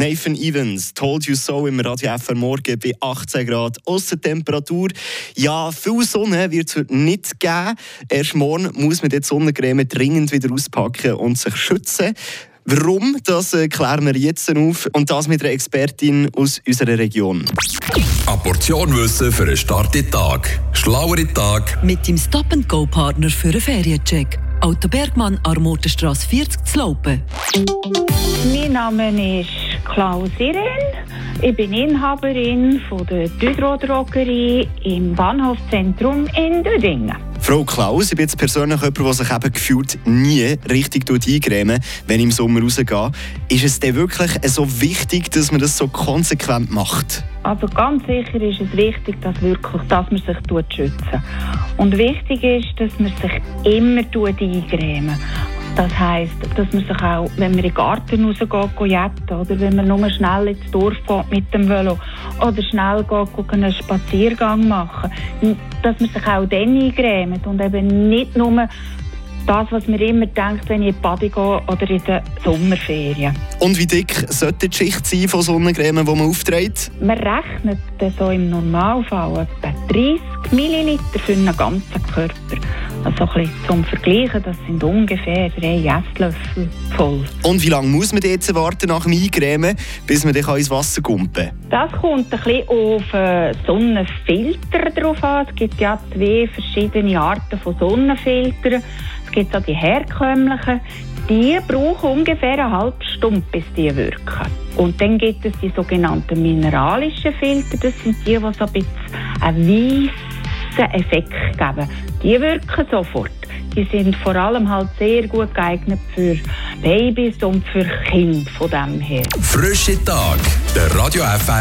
Nathan Evans, Told You So im Radio FR Morgen bei 18 Grad Aussentemperatur. Ja, viel Sonne wird es heute nicht geben. Erst morgen muss man die Sonnencreme dringend wieder auspacken und sich schützen. Warum, das äh, klären wir jetzt auf und das mit einer Expertin aus unserer Region. Eine Portion Wissen für einen starken Tag. Schlauere Tag. Mit dem Stop-and-Go-Partner für einen Feriencheck. Auto Bergmann, Armotenstrasse 40 zu Laupen. Mein Name ist Klaus Irene. Ich bin Inhaberin von der Düdro Drogerie im Bahnhofzentrum in Düdingen. Frau Klaus, ich bin jetzt persönlich jemand, der sich eben gefühlt nie richtig eingrämen wenn ich im Sommer rausgehe. Ist es denn wirklich so wichtig, dass man das so konsequent macht? Also ganz sicher ist es wichtig, dass, wirklich, dass man sich schützen Und wichtig ist, dass man sich immer eingrämen das heisst, dass man sich auch, wenn man in den Garten rausgeht, jetten, oder wenn man nur schnell ins Dorf geht mit dem Velo oder schnell geht, einen Spaziergang machen, dass man sich auch dann eingrämt und eben nicht nur das, was man immer denkt, wenn ich in die Bade gehe oder in den Sommerferien. Und wie dick sollte die Schicht sein von Sonnencreme, die man aufträgt? Man rechnet so im Normalfall etwa 30 Milliliter für einen ganzen Körper. Also ein bisschen zum Vergleichen, das sind ungefähr drei Esslöffel voll. Und wie lange muss man jetzt warten nach dem Eingremen, bis man ins Wasser kumpen Das kommt ein bisschen auf äh, Sonnenfilter drauf an. Es gibt ja zwei verschiedene Arten von Sonnenfiltern. Es gibt auch die herkömmlichen. Die brauchen ungefähr eine halbe Stunde, bis die wirken. Und dann gibt es die sogenannten mineralischen Filter. Das sind die, die so ein bisschen einen weißen Effekt geben. Die wirken sofort. Die sind vor allem halt sehr gut geeignet für Babys und für Kinder von dem her. Frische Tag, der Radio FR